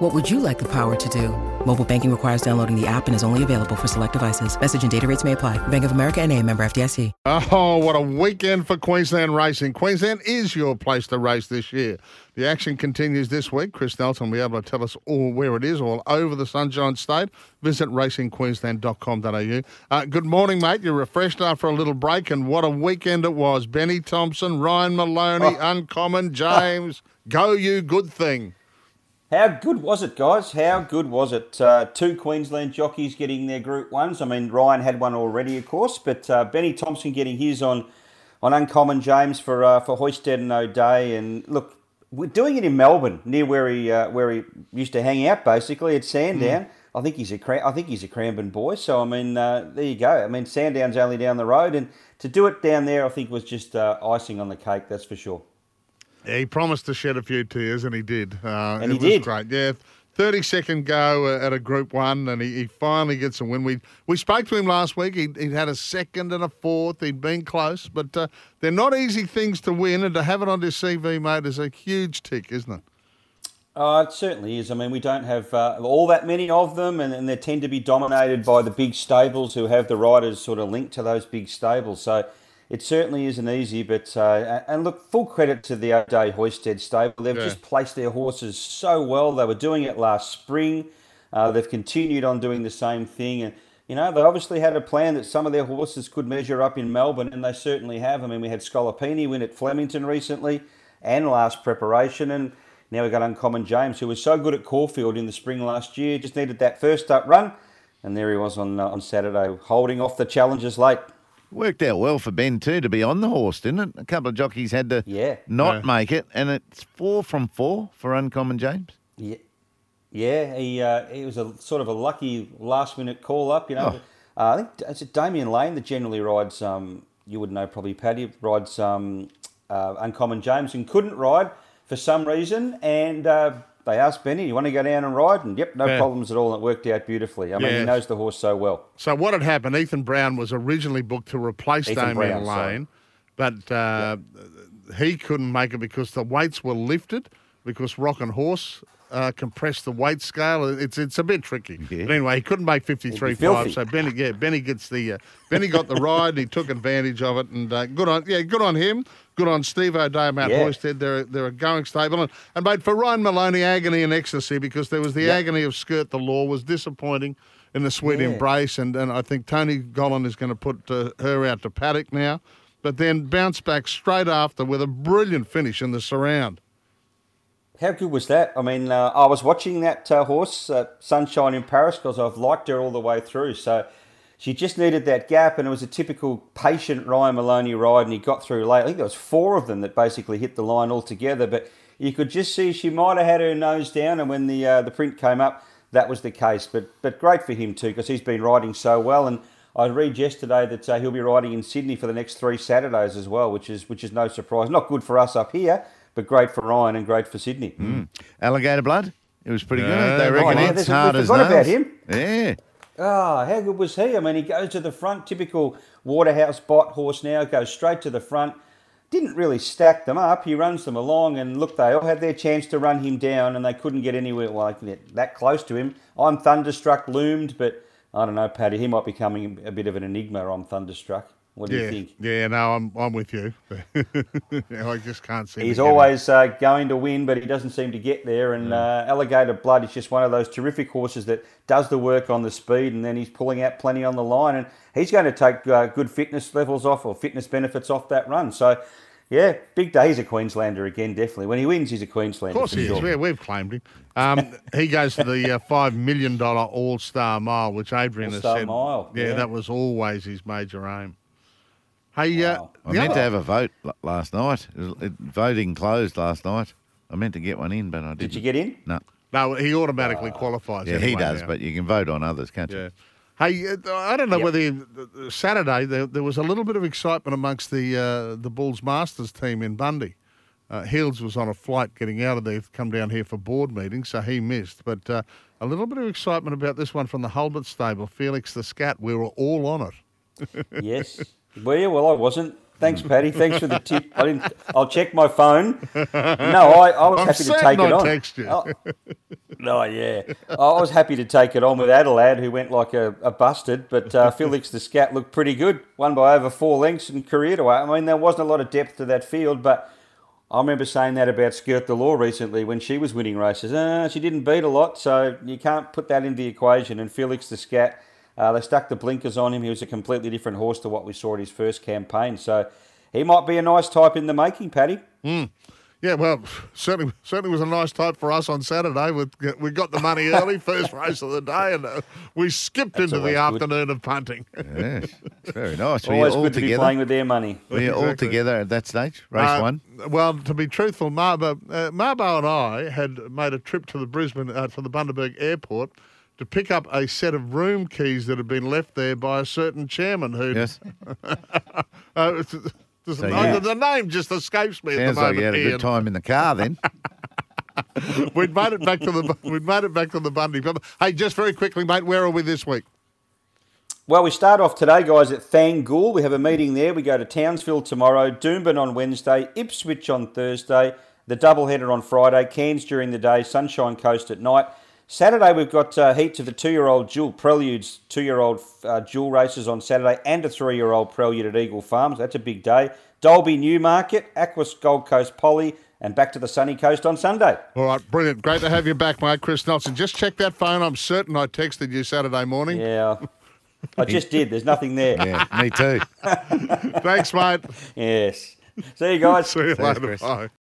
What would you like the power to do? Mobile banking requires downloading the app and is only available for select devices. Message and data rates may apply. Bank of America and a member FDIC. Oh, what a weekend for Queensland racing. Queensland is your place to race this year. The action continues this week. Chris Nelson will be able to tell us all where it is, all over the Sunshine State. Visit racingqueensland.com.au. Uh, good morning, mate. You're refreshed after a little break, and what a weekend it was. Benny Thompson, Ryan Maloney, Oh. Uncommon, James. Go, you good thing. How good was it, guys? How good was it? Uh, two Queensland jockeys getting their Group Ones. I mean, Ryan had one already, of course, but uh, Benny Thompson getting his on on Uncommon James for uh, for Hoysted and O'Dea. And look, we're doing it in Melbourne, near where he uh, where he used to hang out, basically at Sandown. I think he's a Cran- I think he's a Cranbourne boy. So I mean, uh, there you go. I mean, Sandown's only down the road, and to do it down there, I think was just uh, icing on the cake. That's for sure. Yeah, he promised to shed a few tears, and he did. Uh, And it he was did. great. Yeah, thirty second go at a Group One, and he, he finally gets a win. We we spoke to him last week. He he had a second and a fourth. He'd been close, but uh, they're not easy things to win, and to have it on his CV, mate, is a huge tick, isn't it? Uh, it certainly is. I mean, we don't have uh, all that many of them, and, and they tend to be dominated by the big stables who have the riders sort of linked to those big stables. So it certainly isn't easy. But uh, and look, full credit to the O'Dea Hoysted stable. They've Yeah. just placed their horses so well. They were doing it last spring. Uh, they've continued on doing the same thing, and you know they obviously had a plan that some of their horses could measure up in Melbourne, and they certainly have. I mean, we had Scolopini win at Flemington recently, and last preparation, and now we've got Uncommon James, who was so good at Caulfield in the spring last year, just needed that first up run, and there he was on uh, on Saturday, holding off the challengers late. Worked out well for Ben too to be on the horse, didn't it? A couple of jockeys had to Yeah. not Yeah. make it, and it's four from four for Uncommon James. Yeah, yeah. He uh, he was a sort of a lucky last minute call up. You know, Oh. uh, I think it's Damian Lane that generally rides. Um, you would know probably Paddy rides um, uh, Uncommon James and couldn't ride for some reason, and uh, they asked Benny, "You want to go down and ride?" And yep, no Yeah. problems at all. And it worked out beautifully. I mean, he knows the horse so well. So what had happened? Ethan Brown was originally booked to replace Ethan Damian Brown, sorry. Lane, but uh, he couldn't make it because the weights were lifted because Rock and Horse uh, compressed the weight scale. It's it's a bit tricky. Yeah. But anyway, he couldn't make fifty three It'd be five. So Benny, yeah, Benny gets the uh, Benny got the ride. and He took advantage of it, and uh, good on yeah, good on him. Good on Steve O'Dea and Matt Yeah. Hoysted. They're they're a going stable, and, and mate for Ryan Maloney, agony and ecstasy because there was the Yeah. agony of Skirt the Law was disappointing in the sweet Yeah. embrace, and, and I think Tony Gollan is going to put uh, her out to paddock now, but then bounce back straight after with a brilliant finish in the surround. How good was that? I mean, uh, I was watching that uh, horse, Sunshine in Paris, because I've liked her all the way through. So she just needed that gap, and it was a typical patient Ryan Maloney ride, and he got through late. I think there was four of them that basically hit the line altogether, but you could just see she might have had her nose down, and when the uh, the print came up, that was the case. But but great for him too, because he's been riding so well, and I read yesterday that uh, he'll be riding in Sydney for the next three Saturdays as well, which is which is no surprise. Not good for us up here, but great for Ryan and great for Sydney. Alligator blood. It was pretty Yeah. good. They Oh, reckon yeah, it's there's a- we hard as forgot about him. Yeah. Ah, how good was he? I mean, he goes to the front, typical Waterhouse Bott horse now, goes straight to the front. Didn't really stack them up. He runs them along, and look, they all had their chance to run him down, and they couldn't get anywhere like that, that close to him. Im Thunderstruck, loomed, but I don't know, Paddy. He might be becoming a bit of an enigma. Im Thunderstruck. What do yeah, you think? yeah, no, I'm I'm with you. I just can't see. He's always uh, going to win, but he doesn't seem to get there. And uh, Alligator Blood is just one of those terrific horses that does the work on the speed, and then he's pulling out plenty on the line, and he's going to take uh, good fitness levels off or fitness benefits off that run. So, yeah, big day. He's a Queenslander again, definitely. When he wins, he's a Queenslander. Of course he is. Yeah, we've claimed him. Um, he goes to the uh, five million dollar All Star Mile, which Adrian has All-Star said. Mile, Yeah, yeah. that was always his major aim. Hey, uh, Wow. I meant other- to have a vote l- last night. It was- it- voting closed last night. I meant to get one in, but I didn't. Did you get in? No. No, he automatically qualifies. Yeah, he does, now. but you can vote on others, can't you? Yeah. Hey, uh, I don't know Yep. whether you, uh, Saturday there, there was a little bit of excitement amongst the uh, the Bulls Masters team in Bundy. Uh, Heels was on a flight getting out of there to come down here for board meetings, so he missed. But uh, a little bit of excitement about this one from the Hulbert stable, Felix the Scat. We were all on it. Yes. Were you? Well, I wasn't. Thanks, Paddy. Thanks for the tip. I didn't. I'll check my phone. No, I, I was I'm happy to take it on. text you. Oh, no, yeah. I was happy to take it on with Adelaide, who went like a, a busted, but uh, Felix the Scat looked pretty good. Won by over four lengths and careered away. I mean, there wasn't a lot of depth to that field, but I remember saying that about Skirt the Law recently when she was winning races. Uh, she didn't beat a lot, so you can't put that into the equation. And Felix the Scat, uh, they stuck the blinkers on him. He was a completely different horse to what we saw at his first campaign. So he might be a nice type in the making, Paddy. Yeah, well, certainly, certainly was a nice type for us on Saturday. We we got the money early, first race of the day, and uh, we skipped That's into the good. afternoon of punting. Yes, very nice. Were you Always all good to be together? playing with their money. Were you all together at that stage? Race Uh, one. Well, to be truthful, Marbo, uh, Marbo and I had made a trip to the Brisbane, uh, to the Bundaberg airport to pick up a set of room keys that had been left there by a certain chairman who. Yes. Uh, it's- it's- So, yeah. the, the name just escapes me at Sounds the like you had a Ian. good time in the car then. We'd made it back to the we'd made it back to the Bundy. But hey, just very quickly, mate, where are we this week? Well, we start off today, guys, at Thangool. We have a meeting there. We go to Townsville tomorrow, Doomben on Wednesday, Ipswich on Thursday, the doubleheader on Friday, Cairns during the day, Sunshine Coast at night. Saturday, we've got uh, heats of the two-year-old Jewel Preludes, two-year-old uh, Jewel races on Saturday, and a three-year-old Prelude at Eagle Farms. That's a big day. Dalby Newmarket, Aquis Gold Coast Poly, and back to the sunny coast on Sunday. All right, brilliant. Great to have you back, mate, Chris Nelson. Just check that phone. I'm certain I texted you Saturday morning. Yeah, I just did. There's nothing there. Yeah, me too. Thanks, mate. Yes. See you guys. See you Thanks, later. Chris. Bye.